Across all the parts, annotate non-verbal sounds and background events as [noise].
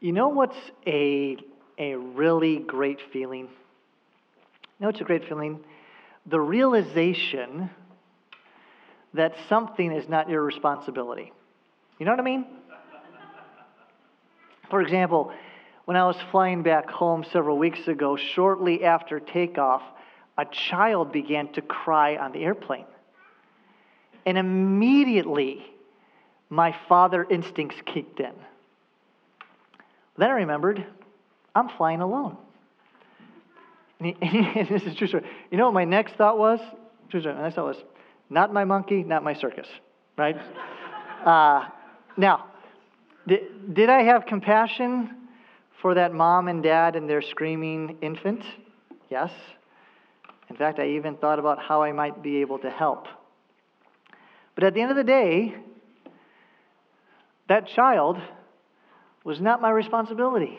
You know what's a, a really great feeling? You know it's a great feeling? The realization that something is not your responsibility. You know what I mean? For example, when I was flying back home several weeks ago, shortly after takeoff, a child began to cry on the airplane. And immediately, my father instincts kicked in. Then I remembered, I'm flying alone. [laughs] And, this is true story. You know what my next thought was? True story. My next thought was, not my monkey, not my circus, right? [laughs] uh, now, did, did I have compassion for that mom and dad and their screaming infant? Yes. In fact, I even thought about how I might be able to help. But at the end of the day, that child was not my responsibility.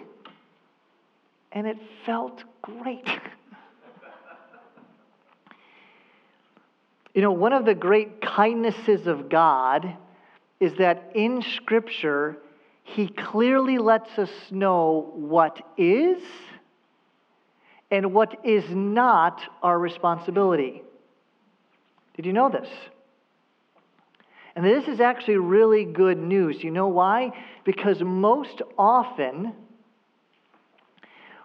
And it felt great. [laughs] you know, one of the great kindnesses of God is that in Scripture, He clearly lets us know what is and what is not our responsibility. Did you know this? And this is actually really good news. You know why? Because most often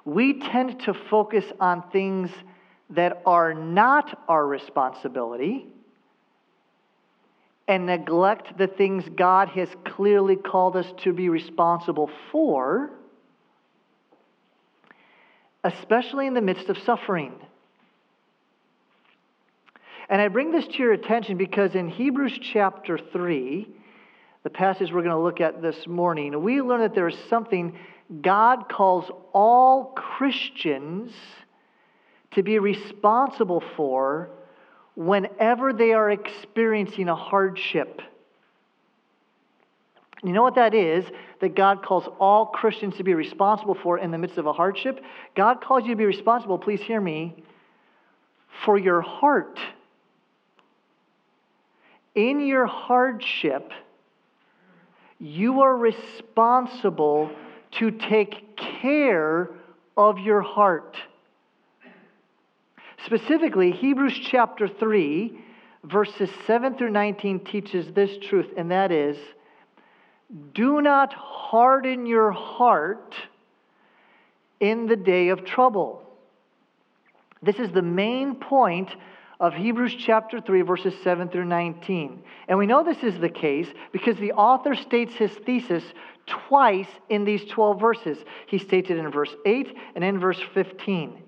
we tend to focus on things that are not our responsibility and neglect the things God has clearly called us to be responsible for, especially in the midst of suffering. And I bring this to your attention because in Hebrews chapter 3, the passage we're going to look at this morning, we learn that there is something God calls all Christians to be responsible for whenever they are experiencing a hardship. You know what that is that God calls all Christians to be responsible for in the midst of a hardship? God calls you to be responsible, please hear me, for your heart in your hardship, you are responsible to take care of your heart. Specifically, Hebrews chapter 3, verses 7 through 19 teaches this truth, and that is do not harden your heart in the day of trouble. This is the main point of Hebrews chapter 3, verses 7 through 19. And we know this is the case because the author states his thesis twice in these 12 verses. He states it in verse 8 and in verse 15.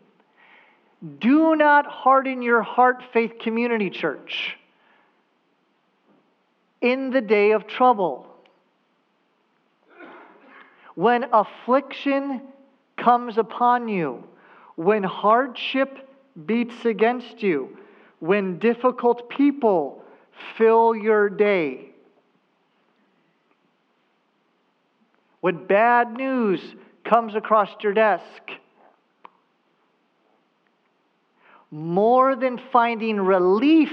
Do not harden your heart, Faith Community Church, in the day of trouble. When affliction comes upon you, when hardship beats against you, when difficult people fill your day, when bad news comes across your desk, more than finding relief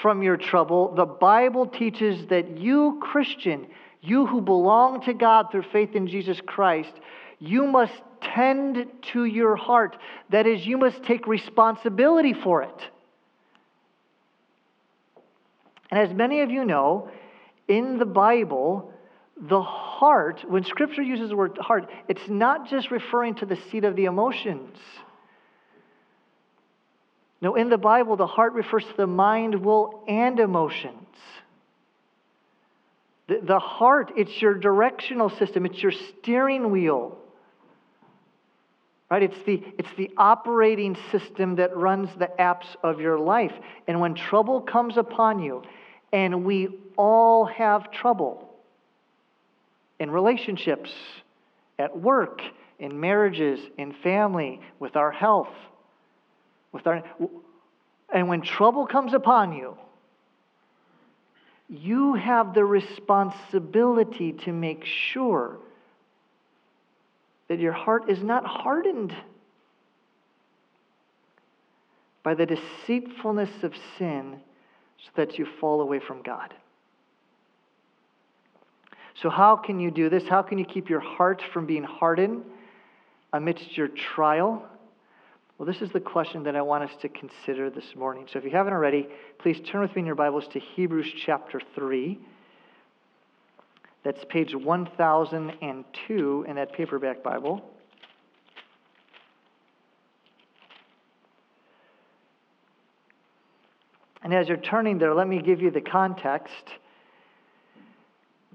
from your trouble, the Bible teaches that you, Christian, you who belong to God through faith in Jesus Christ, you must tend to your heart. That is, you must take responsibility for it. And as many of you know, in the Bible, the heart, when Scripture uses the word heart, it's not just referring to the seat of the emotions. No, in the Bible, the heart refers to the mind, will, and emotions. The, the heart, it's your directional system, it's your steering wheel. Right? It's the, it's the operating system that runs the apps of your life. And when trouble comes upon you, and we all have trouble in relationships, at work, in marriages, in family, with our health, with our and when trouble comes upon you, you have the responsibility to make sure that your heart is not hardened by the deceitfulness of sin so that you fall away from God. So, how can you do this? How can you keep your heart from being hardened amidst your trial? Well, this is the question that I want us to consider this morning. So, if you haven't already, please turn with me in your Bibles to Hebrews chapter 3. That's page 1002 in that paperback Bible. And as you're turning there, let me give you the context.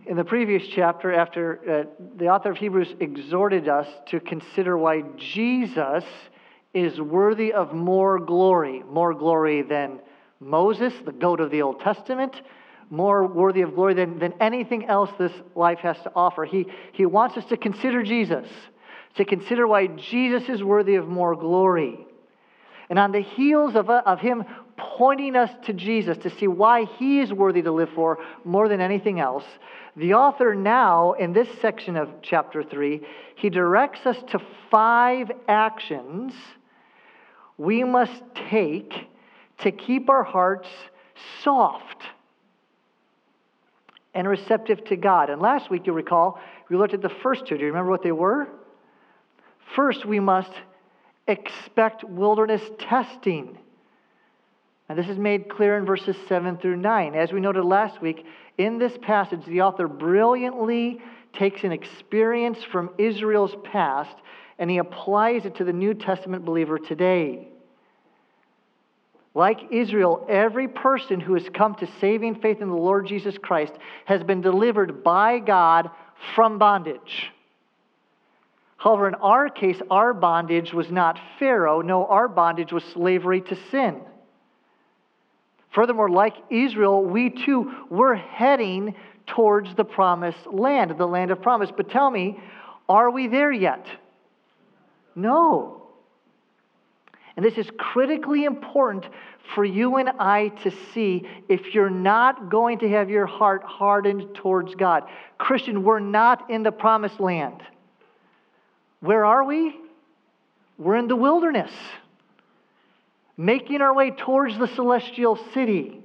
In the previous chapter, after uh, the author of Hebrews exhorted us to consider why Jesus is worthy of more glory, more glory than Moses, the goat of the Old Testament, more worthy of glory than, than anything else this life has to offer. He, he wants us to consider Jesus, to consider why Jesus is worthy of more glory. And on the heels of, of him pointing us to Jesus to see why he is worthy to live for more than anything else, the author now, in this section of chapter 3, he directs us to five actions we must take to keep our hearts soft and receptive to God. And last week, you'll recall, we looked at the first two. Do you remember what they were? First, we must expect wilderness testing. And this is made clear in verses 7 through 9. As we noted last week, in this passage, the author brilliantly takes an experience from Israel's past and he applies it to the New Testament believer today. Like Israel, every person who has come to saving faith in the Lord Jesus Christ has been delivered by God from bondage. However, in our case, our bondage was not Pharaoh. No, our bondage was slavery to sin. Furthermore, like Israel, we too were heading towards the promised land, the land of promise. But tell me, are we there yet? No. And this is critically important for you and I to see if you're not going to have your heart hardened towards God. Christian, we're not in the promised land. Where are we? We're in the wilderness, making our way towards the celestial city.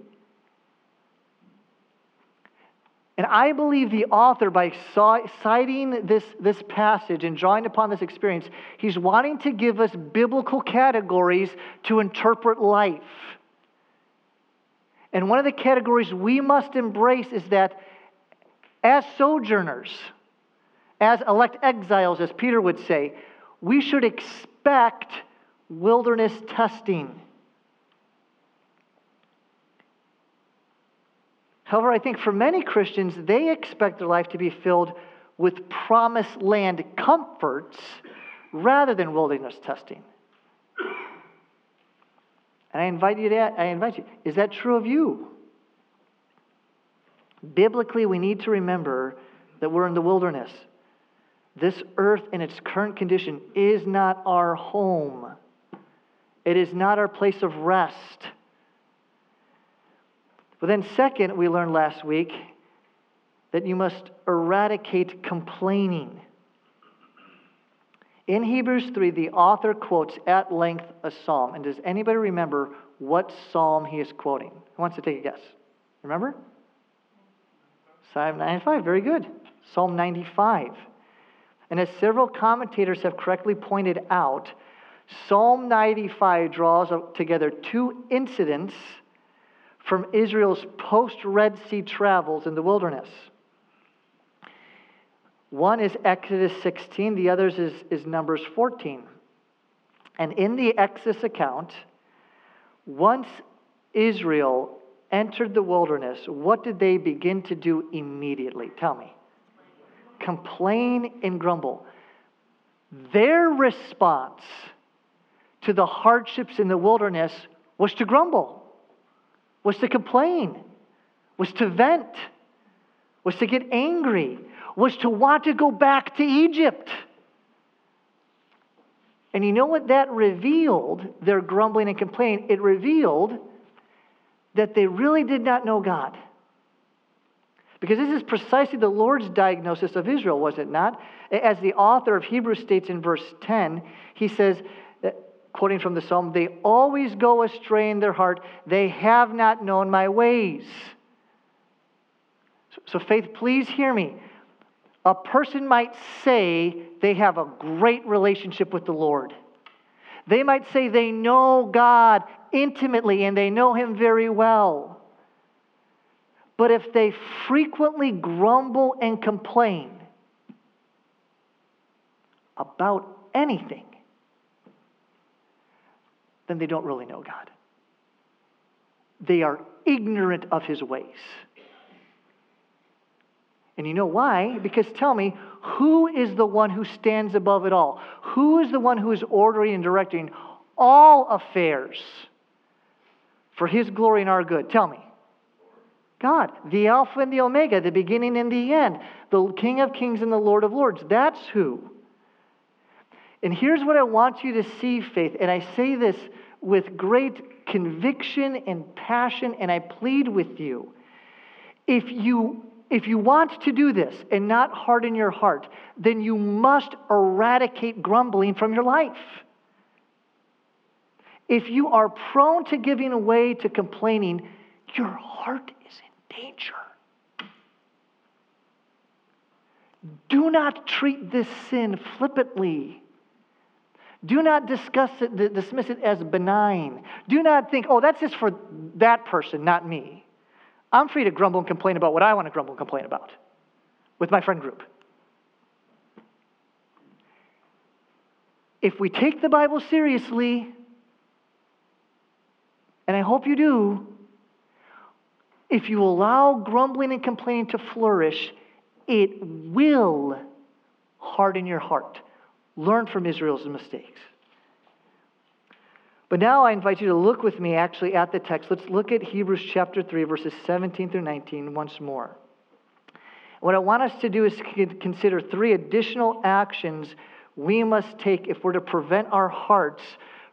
And I believe the author, by citing this, this passage and drawing upon this experience, he's wanting to give us biblical categories to interpret life. And one of the categories we must embrace is that as sojourners, as elect exiles, as Peter would say, we should expect wilderness testing. However, I think for many Christians, they expect their life to be filled with promised land comforts rather than wilderness testing. And I invite you to I invite you. Is that true of you? Biblically, we need to remember that we're in the wilderness. This earth in its current condition is not our home, it is not our place of rest. But then, second, we learned last week that you must eradicate complaining. In Hebrews 3, the author quotes at length a psalm. And does anybody remember what psalm he is quoting? Who wants to take a guess? Remember? Psalm 95. Very good. Psalm 95. And as several commentators have correctly pointed out, Psalm 95 draws together two incidents from Israel's post Red Sea travels in the wilderness. One is Exodus 16, the other is, is Numbers 14. And in the Exodus account, once Israel entered the wilderness, what did they begin to do immediately? Tell me complain and grumble. Their response to the hardships in the wilderness was to grumble, was to complain, was to vent, was to get angry, was to want to go back to Egypt. And you know what that revealed, their grumbling and complaining? It revealed that they really did not know God. Because this is precisely the Lord's diagnosis of Israel, was it not? As the author of Hebrews states in verse 10, he says, quoting from the psalm, they always go astray in their heart. They have not known my ways. So, faith, please hear me. a person might say they have a great relationship with the Lord. They might say they know God intimately and they know Him very well. But if they frequently grumble and complain about anything, then they don't really know God. They are ignorant of His ways. And you know why? Because tell me, who is the one who stands above it all? Who is the one who is ordering and directing all affairs for his glory and our good? Tell me. God, the Alpha and the Omega, the beginning and the end, the King of Kings and the Lord of Lords. That's who. And here's what I want you to see, Faith, and I say this with great conviction and passion, and I plead with you. If you if you want to do this and not harden your heart, then you must eradicate grumbling from your life. If you are prone to giving away to complaining, your heart is in danger. Do not treat this sin flippantly. Do not discuss it, dismiss it as benign. Do not think, oh, that's just for that person, not me. I'm free to grumble and complain about what I want to grumble and complain about with my friend group. If we take the Bible seriously, and I hope you do, if you allow grumbling and complaining to flourish, it will harden your heart. Learn from Israel's mistakes. But now I invite you to look with me actually at the text. Let's look at Hebrews chapter 3, verses 17 through 19 once more. What I want us to do is consider three additional actions we must take if we're to prevent our hearts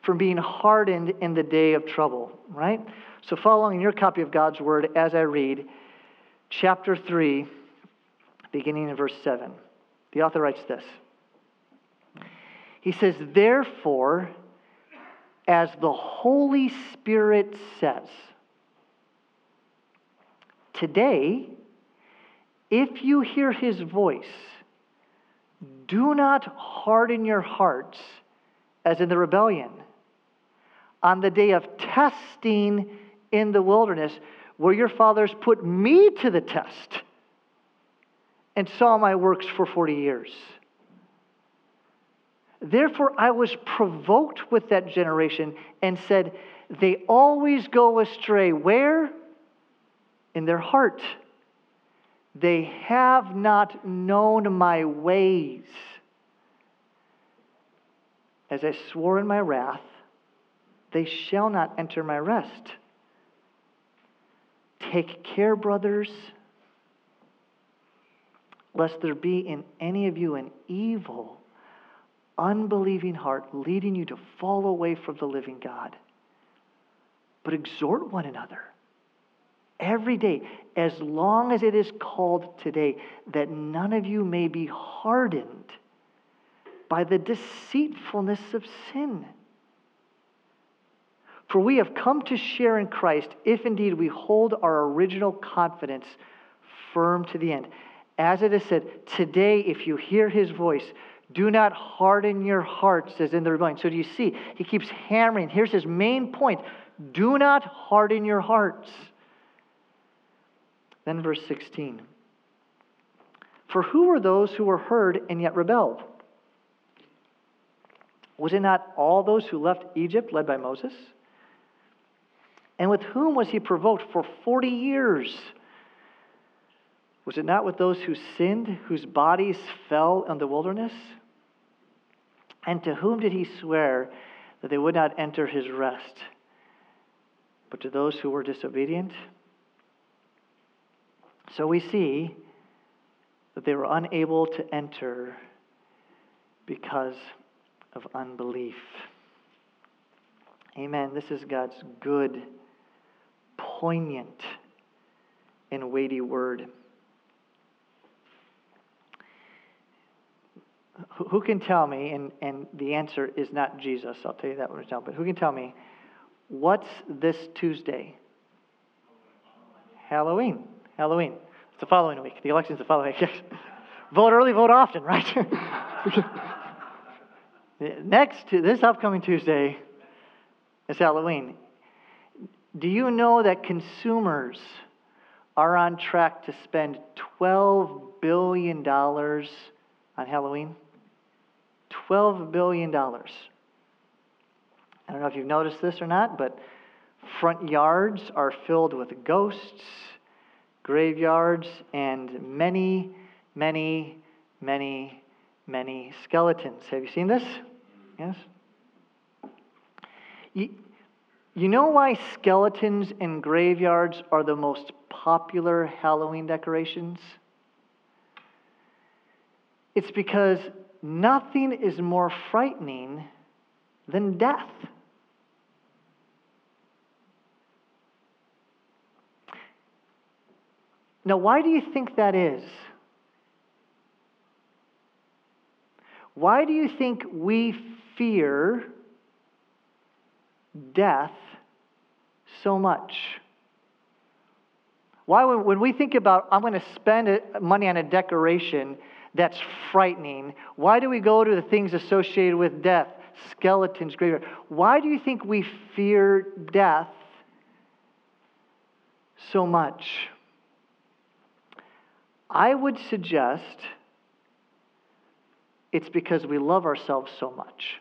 from being hardened in the day of trouble, right? So, following your copy of God's word as I read, chapter 3, beginning in verse 7, the author writes this. He says, Therefore, as the Holy Spirit says. Today, if you hear his voice, do not harden your hearts as in the rebellion. On the day of testing in the wilderness, where your fathers put me to the test and saw my works for 40 years. Therefore, I was provoked with that generation and said, They always go astray. Where? In their heart. They have not known my ways. As I swore in my wrath, they shall not enter my rest. Take care, brothers, lest there be in any of you an evil unbelieving heart leading you to fall away from the living God. But exhort one another every day, as long as it is called today, that none of you may be hardened by the deceitfulness of sin. For we have come to share in Christ if indeed we hold our original confidence firm to the end. As it is said, today, if you hear his voice, do not harden your hearts as in the rebellion. So do you see? He keeps hammering. Here's his main point do not harden your hearts. Then verse 16. For who were those who were heard and yet rebelled? Was it not all those who left Egypt led by Moses? And with whom was he provoked for 40 years? Was it not with those who sinned, whose bodies fell in the wilderness? And to whom did he swear that they would not enter his rest? But to those who were disobedient? So we see that they were unable to enter because of unbelief. Amen. This is God's good, poignant, and weighty word. Who can tell me, and, and the answer is not Jesus, I'll tell you that one now, but who can tell me, what's this Tuesday? Halloween. Halloween. It's the following week. The election's the following week. [laughs] vote early, vote often, right? [laughs] Next, to this upcoming Tuesday is Halloween. Do you know that consumers are on track to spend $12 billion on Halloween? $12 billion. I don't know if you've noticed this or not, but front yards are filled with ghosts, graveyards, and many, many, many, many skeletons. Have you seen this? Yes? You, you know why skeletons in graveyards are the most popular Halloween decorations? It's because nothing is more frightening than death. Now, why do you think that is? Why do you think we fear death so much? Why, when we think about, I'm going to spend money on a decoration that's frightening, why do we go to the things associated with death? Skeletons, graveyard. Why do you think we fear death so much? I would suggest it's because we love ourselves so much.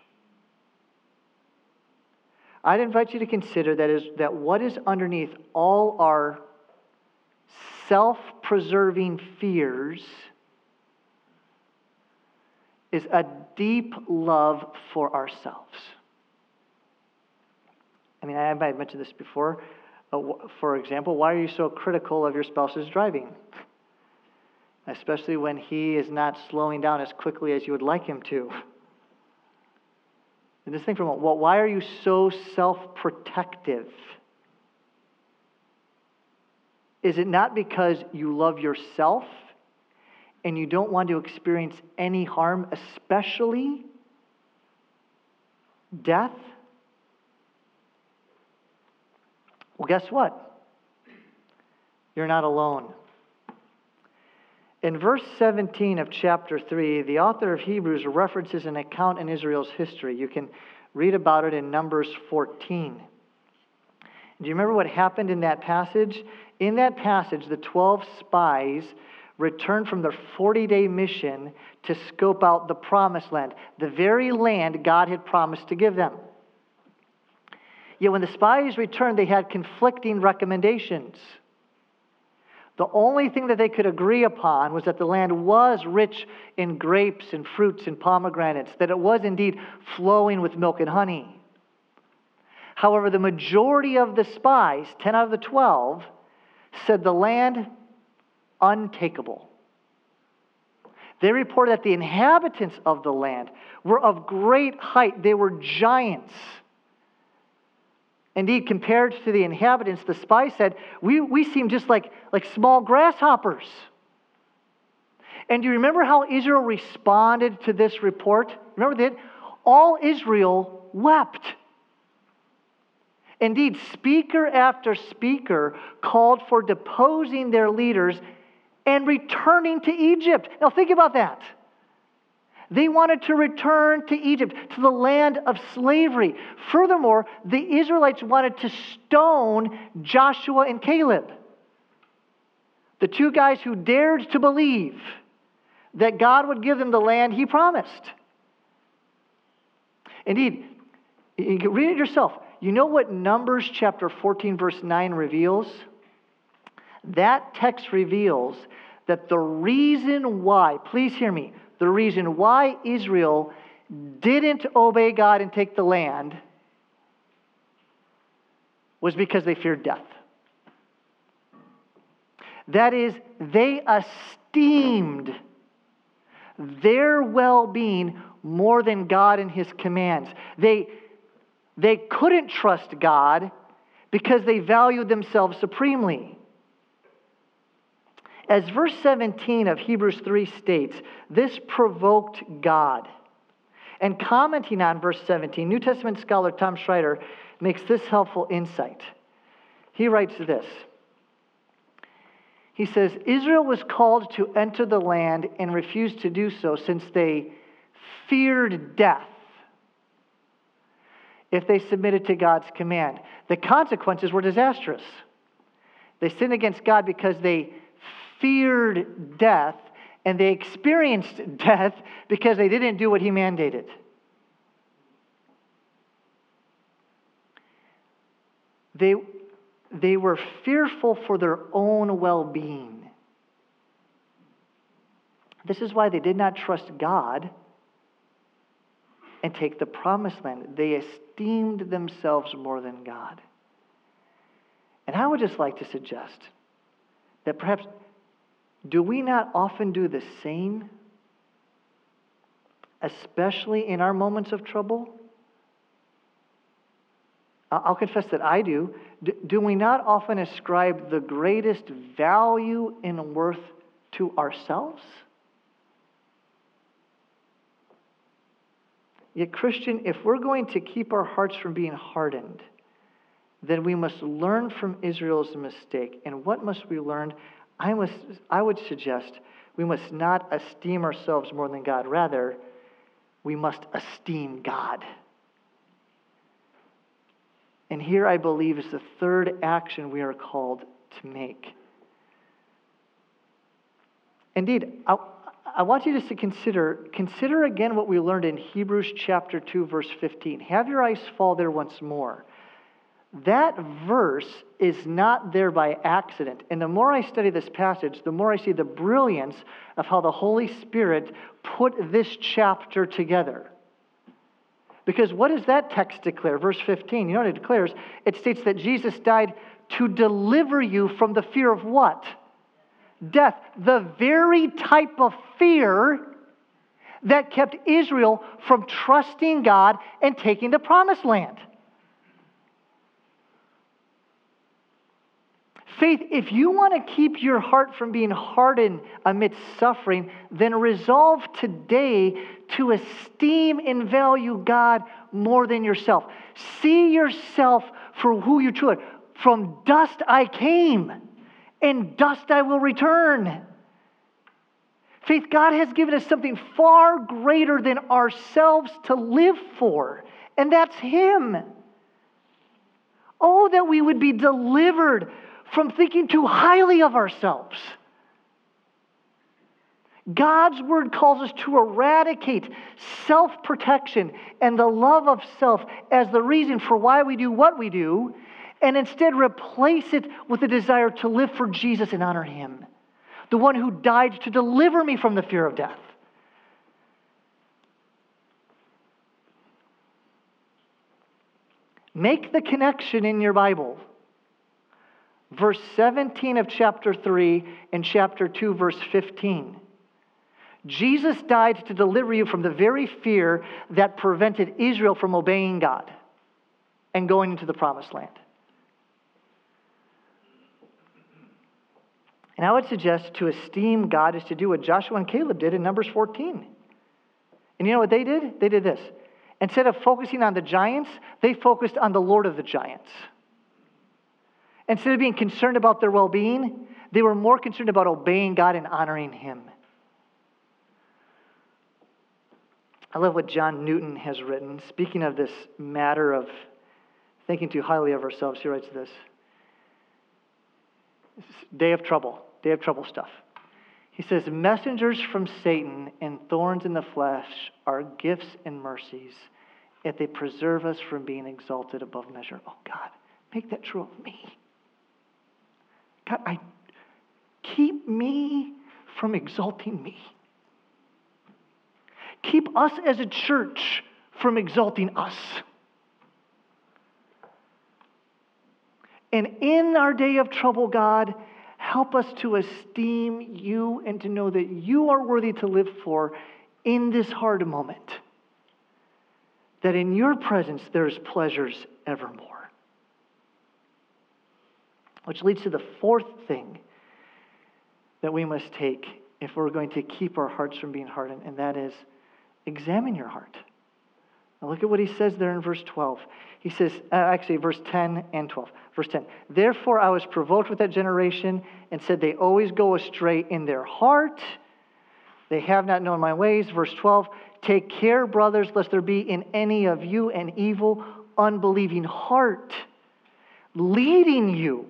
I'd invite you to consider that is that what is underneath all our self-preserving fears is a deep love for ourselves. I mean, I might mentioned this before. For example, why are you so critical of your spouse's driving? especially when he is not slowing down as quickly as you would like him to. And this thing from well, why are you so self protective? Is it not because you love yourself and you don't want to experience any harm, especially death? Well, guess what? You're not alone. In verse 17 of chapter 3, the author of Hebrews references an account in Israel's history. You can read about it in Numbers 14. Do you remember what happened in that passage? In that passage, the 12 spies returned from their 40 day mission to scope out the promised land, the very land God had promised to give them. Yet when the spies returned, they had conflicting recommendations. The only thing that they could agree upon was that the land was rich in grapes and fruits and pomegranates, that it was indeed flowing with milk and honey. However, the majority of the spies, 10 out of the 12, said the land untakeable. They reported that the inhabitants of the land were of great height, they were giants. Indeed, compared to the inhabitants, the spy said, we, we seem just like, like small grasshoppers. And do you remember how Israel responded to this report? Remember that? All Israel wept. Indeed, speaker after speaker called for deposing their leaders and returning to Egypt. Now, think about that. They wanted to return to Egypt, to the land of slavery. Furthermore, the Israelites wanted to stone Joshua and Caleb, the two guys who dared to believe that God would give them the land he promised. Indeed, you can read it yourself. You know what Numbers chapter 14, verse 9 reveals? That text reveals that the reason why, please hear me, the reason why Israel didn't obey God and take the land was because they feared death. That is, they esteemed their well being more than God and His commands. They, they couldn't trust God because they valued themselves supremely. As verse 17 of Hebrews 3 states, this provoked God. And commenting on verse 17, New Testament scholar Tom Schreiner makes this helpful insight. He writes this He says, Israel was called to enter the land and refused to do so since they feared death if they submitted to God's command. The consequences were disastrous. They sinned against God because they feared death, and they experienced [laughs] death because they didn't do what He mandated. They, they were fearful for their own well being. This is why they did not trust God and take the promised land. They esteemed themselves more than God. And I would just like to suggest that perhaps, do we not often do the same, especially in our moments of trouble? I'll confess that I do. Do we not often ascribe the greatest value and worth to ourselves? Yet, Christian, if we're going to keep our hearts from being hardened, then we must learn from Israel's mistake. And what must we learn? I, must, I would suggest we must not esteem ourselves more than God. Rather, we must esteem God. And here I believe is the third action we are called to make. Indeed, I, I want you just to consider consider again what we learned in Hebrews chapter 2 verse 15. Have your eyes fall there once more. That verse is not there by accident. And the more I study this passage, the more I see the brilliance of how the Holy Spirit put this chapter together. Because what does that text declare? Verse 15, you know what it declares? It states that Jesus died to deliver you from the fear of what? death, the very type of fear that kept Israel from trusting God and taking the promised land. Faith, if you want to keep your heart from being hardened amidst suffering, then resolve today to esteem and value God more than yourself. See yourself for who you truly are. From dust I came and dust I will return. Faith, God has given us something far greater than ourselves to live for, and that's Him. Oh, that we would be delivered from thinking too highly of ourselves. God's word calls us to eradicate self protection and the love of self as the reason for why we do what we do and instead replace it with a desire to live for Jesus and honor Him, the one who died to deliver me from the fear of death. Make the connection in your Bible. Verse 17 of chapter 3 and chapter 2, verse 15. Jesus died to deliver you from the very fear that prevented Israel from obeying God and going into the promised land. And I would suggest to esteem God is to do what Joshua and Caleb did in Numbers 14. And you know what they did? They did this. Instead of focusing on the giants, they focused on the Lord of the giants. Instead of being concerned about their well being, they were more concerned about obeying God and honoring Him. I love what John Newton has written. Speaking of this matter of thinking too highly of ourselves, he writes this day of trouble, day of trouble stuff. He says, Messengers from Satan and thorns in the flesh are gifts and mercies if they preserve us from being exalted above measure. Oh, God, make that true of me. God, I keep me from exalting me. Keep us as a church from exalting us. And in our day of trouble, God, help us to esteem you and to know that you are worthy to live for in this hard moment. That in your presence there's pleasures evermore. Which leads to the fourth thing that we must take if we're going to keep our hearts from being hardened, and that is examine your heart. Now look at what he says there in verse 12. He says, uh, actually, verse 10 and 12. Verse 10 Therefore I was provoked with that generation and said, They always go astray in their heart. They have not known my ways. Verse 12 Take care, brothers, lest there be in any of you an evil, unbelieving heart, leading you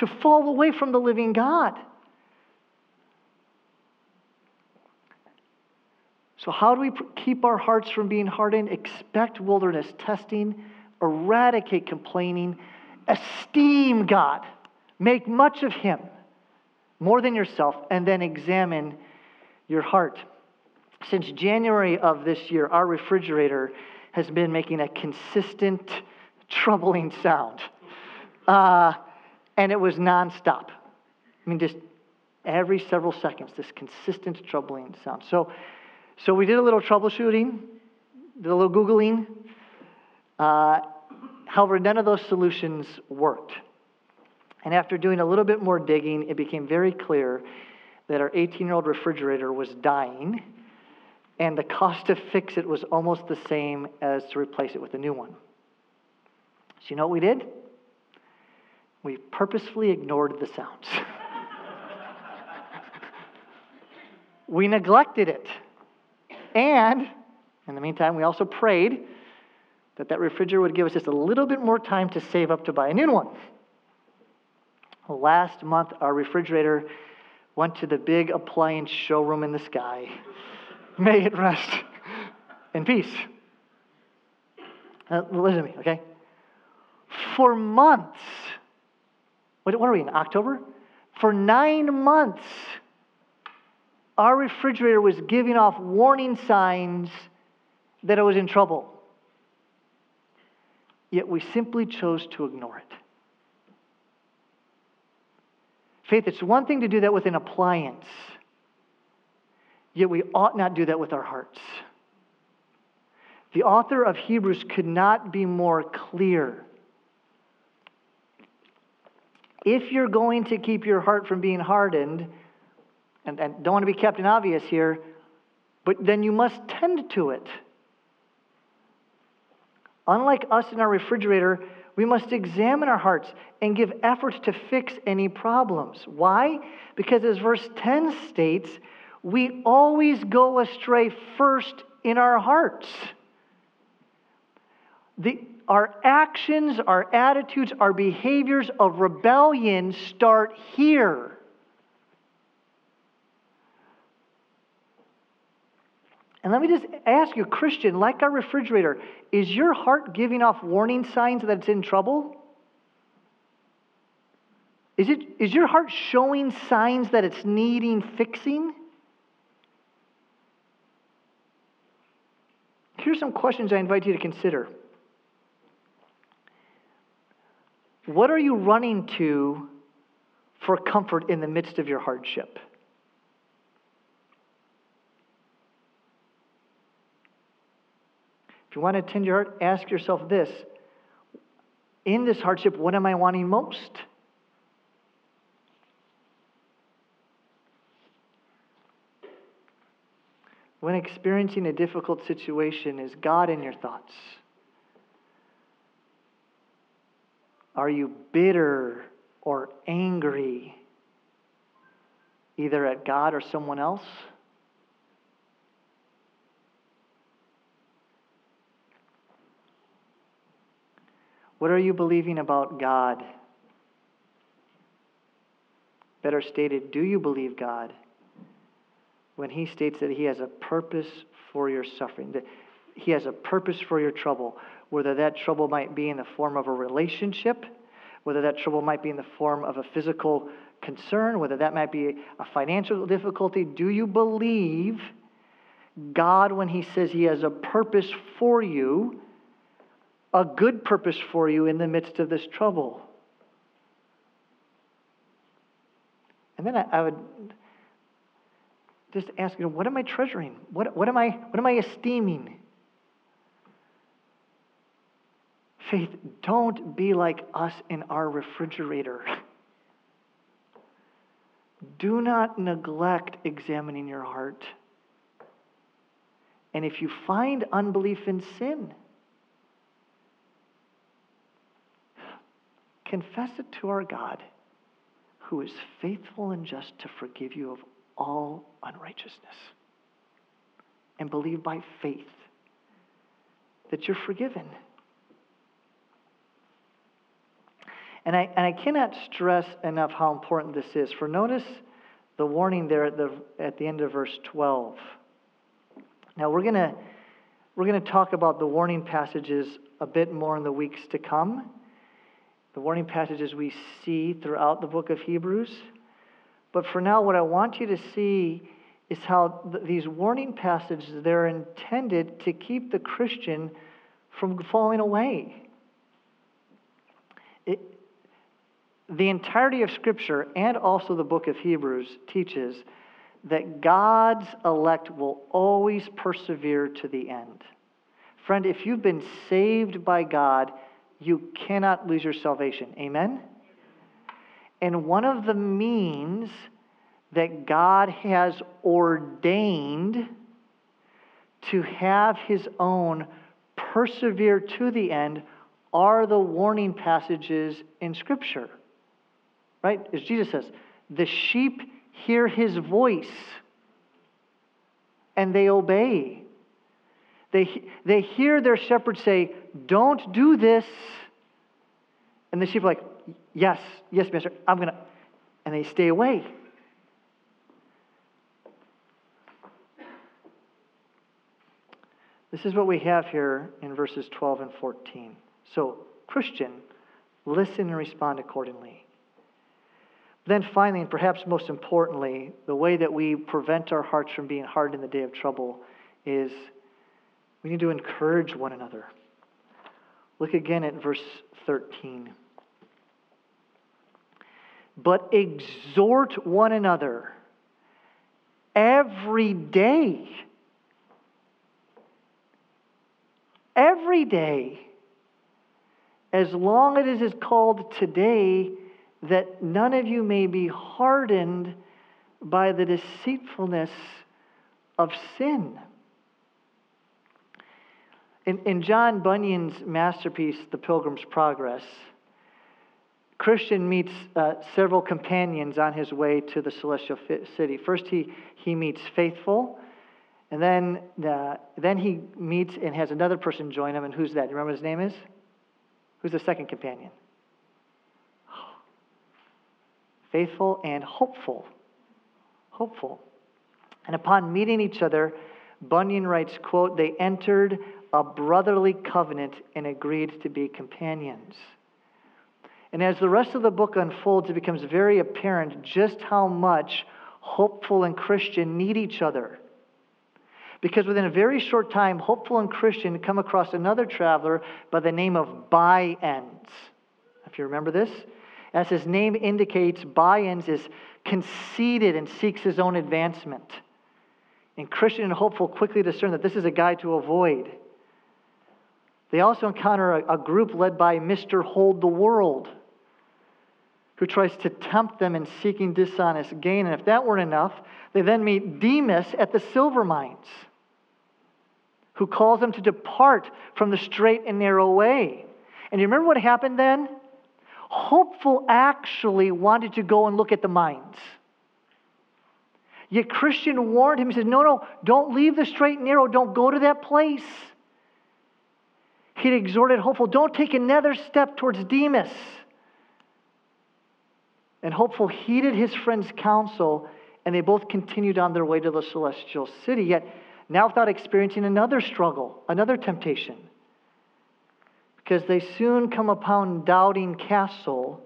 to fall away from the living God. So, how do we keep our hearts from being hardened? Expect wilderness testing, eradicate complaining, esteem God, make much of Him more than yourself, and then examine your heart. Since January of this year, our refrigerator has been making a consistent, troubling sound. Uh, and it was nonstop. I mean, just every several seconds, this consistent, troubling sound. So, so we did a little troubleshooting, did a little Googling. Uh, however, none of those solutions worked. And after doing a little bit more digging, it became very clear that our 18 year old refrigerator was dying, and the cost to fix it was almost the same as to replace it with a new one. So, you know what we did? We purposefully ignored the sounds. we neglected it. And in the meantime, we also prayed that that refrigerator would give us just a little bit more time to save up to buy a new one. Last month, our refrigerator went to the big appliance showroom in the sky. May it rest in peace. Uh, listen to me, okay? For months, what, are we in, October? For nine months, our refrigerator was giving off warning signs that it was in trouble. Yet we simply chose to ignore it. Faith, it's one thing to do that with an appliance, yet we ought not do that with our hearts. The author of Hebrews could not be more clear. If you're going to keep your heart from being hardened, and, and don't want to be Captain Obvious here, but then you must tend to it. Unlike us in our refrigerator, we must examine our hearts and give efforts to fix any problems. Why? Because as verse 10 states, we always go astray first in our hearts. The, our actions, our attitudes, our behaviors of rebellion start here. And let me just ask you, Christian, like our refrigerator, is your heart giving off warning signs that it's in trouble? Is, it, is your heart showing signs that it's needing fixing? Here's some questions I invite you to consider. What are you running to for comfort in the midst of your hardship? If you want to tend your heart, ask yourself this In this hardship, what am I wanting most? When experiencing a difficult situation, is God in your thoughts? Are you bitter or angry, either at God or someone else? What are you believing about God? Better stated, do you believe God when He states that He has a purpose for your suffering, He has a purpose for your trouble, whether that trouble might be in the form of a relationship, whether that trouble might be in the form of a physical concern, whether that might be a financial difficulty? Do you believe God when He says He has a purpose for you? a good purpose for you in the midst of this trouble. And then I, I would just ask, you know, what am I treasuring? What, what, am I, what am I esteeming? Faith, don't be like us in our refrigerator. Do not neglect examining your heart. and if you find unbelief in sin, confess it to our God, who is faithful and just to forgive you of all unrighteousness. And believe by faith that you're forgiven. And I, and I cannot stress enough how important this is. For notice the warning there at the, at the end of verse 12. Now, we're going to we're going to talk about the warning passages a bit more in the weeks to come. The warning passages we see throughout the book of Hebrews. But for now, what I want you to see is how th- these warning passages they're intended to keep the Christian from falling away. It, the entirety of Scripture and also the book of Hebrews teaches that God's elect will always persevere to the end. Friend, if you've been saved by God, you cannot lose your salvation. Amen? And one of the means that God has ordained to have his own persevere to the end are the warning passages in Scripture. Right? As Jesus says, the sheep hear his voice and they obey. They, they hear their shepherd say, Don't do this. And the sheep are like, Yes, yes, master, I'm going to. And they stay away. This is what we have here in verses 12 and 14. So, Christian, listen and respond accordingly. Then, finally, and perhaps most importantly, the way that we prevent our hearts from being hardened in the day of trouble is we need to encourage one another. Look again at verse 13. But exhort one another every day. Every day. As long as it is called today, that none of you may be hardened by the deceitfulness of sin. In, in John Bunyan's masterpiece, The Pilgrim's Progress, Christian meets uh, several companions on his way to the celestial city. First, he, he meets Faithful, and then, uh, then he meets and has another person join him. And who's that? You remember his name is? Who's the second companion? Faithful and hopeful. Hopeful. And upon meeting each other, Bunyan writes, quote, they entered a brotherly covenant and agreed to be companions. And as the rest of the book unfolds, it becomes very apparent just how much hopeful and Christian need each other. Because within a very short time, hopeful and Christian come across another traveler by the name of By Ends. If you remember this, as his name indicates, By-Ends is conceited and seeks his own advancement. And Christian and hopeful quickly discern that this is a guy to avoid. They also encounter a, a group led by Mr. Hold the World, who tries to tempt them in seeking dishonest gain. And if that weren't enough, they then meet Demas at the silver mines, who calls them to depart from the straight and narrow way. And you remember what happened then? Hopeful actually wanted to go and look at the mines. Yet Christian warned him, he said, No, no, don't leave the straight and narrow, don't go to that place. He exhorted Hopeful, don't take another step towards Demas. And Hopeful heeded his friend's counsel, and they both continued on their way to the celestial city, yet now without experiencing another struggle, another temptation because they soon come upon Doubting Castle,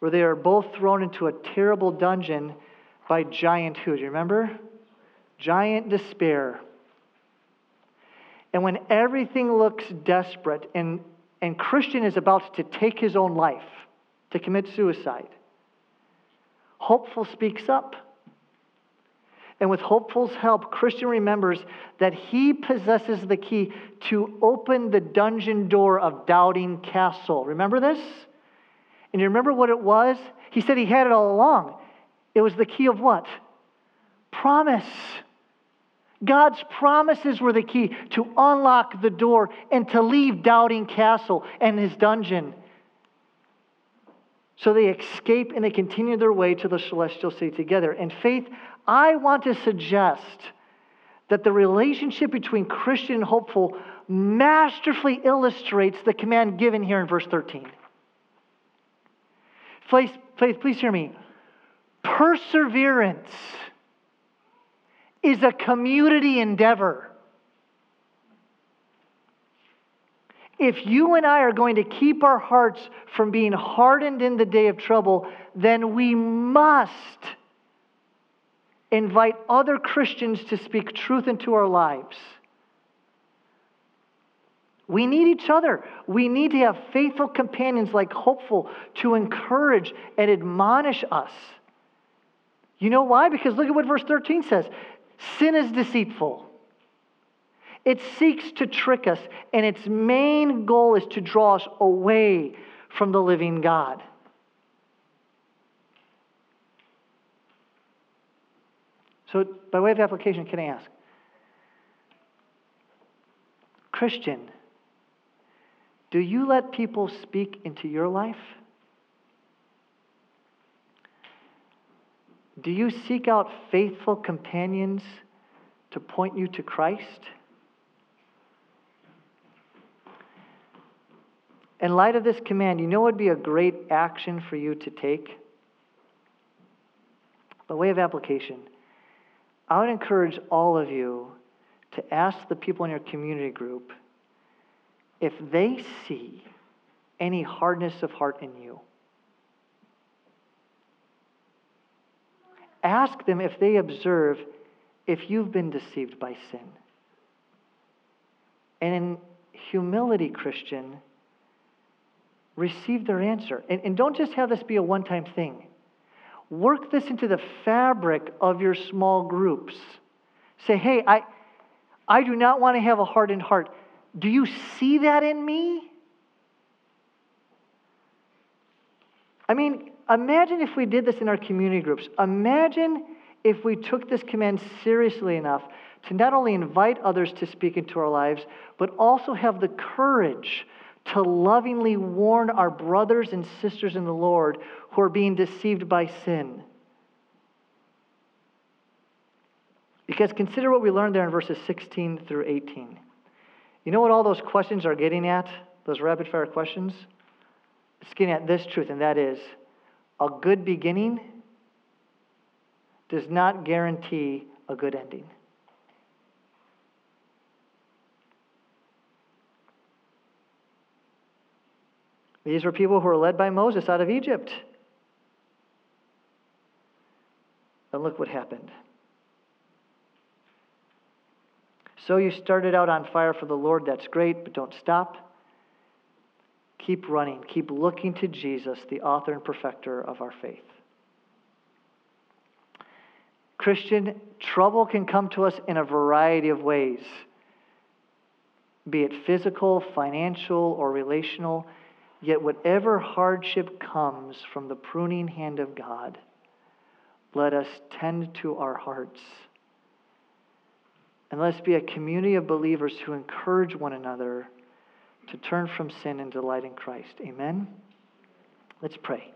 where they are both thrown into a terrible dungeon by giant who? Do you remember? Giant despair. And when everything looks desperate and, and Christian is about to take his own life, to commit suicide, Hopeful speaks up. And with Hopeful's help, Christian remembers that he possesses the key to open the dungeon door of Doubting Castle. Remember this? And you remember what it was? He said he had it all along. It was the key of what? Promise. God's promises were the key to unlock the door and to leave Doubting Castle and his dungeon. So they escape and they continue their way to the celestial city together. And faith, I want to suggest that the relationship between Christian and hopeful masterfully illustrates the command given here in verse 13. Faith, faith please hear me. Perseverance is a community endeavor. If you and I are going to keep our hearts from being hardened in the day of trouble, then we must invite other Christians to speak truth into our lives. We need each other. We need to have faithful companions like Hopeful to encourage and admonish us. You know why? Because look at what verse 13 says sin is deceitful. It seeks to trick us, and its main goal is to draw us away from the living God. So, by way of application, can I ask? Christian, do you let people speak into your life? Do you seek out faithful companions to point you to Christ? In light of this command, you know what would be a great action for you to take? By way of application, I would encourage all of you to ask the people in your community group if they see any hardness of heart in you. Ask them if they observe if you've been deceived by sin. And in humility, Christian, receive their answer. And, and don't just have this be a one time thing. Work this into the fabric of your small groups. Say, hey, I, I do not want to have a hardened heart. Do you see that in me? I mean, imagine if we did this in our community groups. Imagine if we took this command seriously enough to not only invite others to speak into our lives, but also have the courage to lovingly warn our brothers and sisters in the Lord who are being deceived by sin. Because consider what we learned there in verses 16 through 18. You know what all those questions are getting at? Those rapid fire questions? It's getting at this truth, and that is a good beginning does not guarantee a good ending. These were people who were led by Moses out of Egypt. And look what happened. So you started out on fire for the Lord, that's great, but don't stop. Keep running, keep looking to Jesus, the author and perfecter of our faith. Christian, trouble can come to us in a variety of ways, be it physical, financial, or relational. Yet, whatever hardship comes from the pruning hand of God, let us tend to our hearts. And let's be a community of believers who encourage one another to turn from sin and delight in Christ. Amen? Let's pray.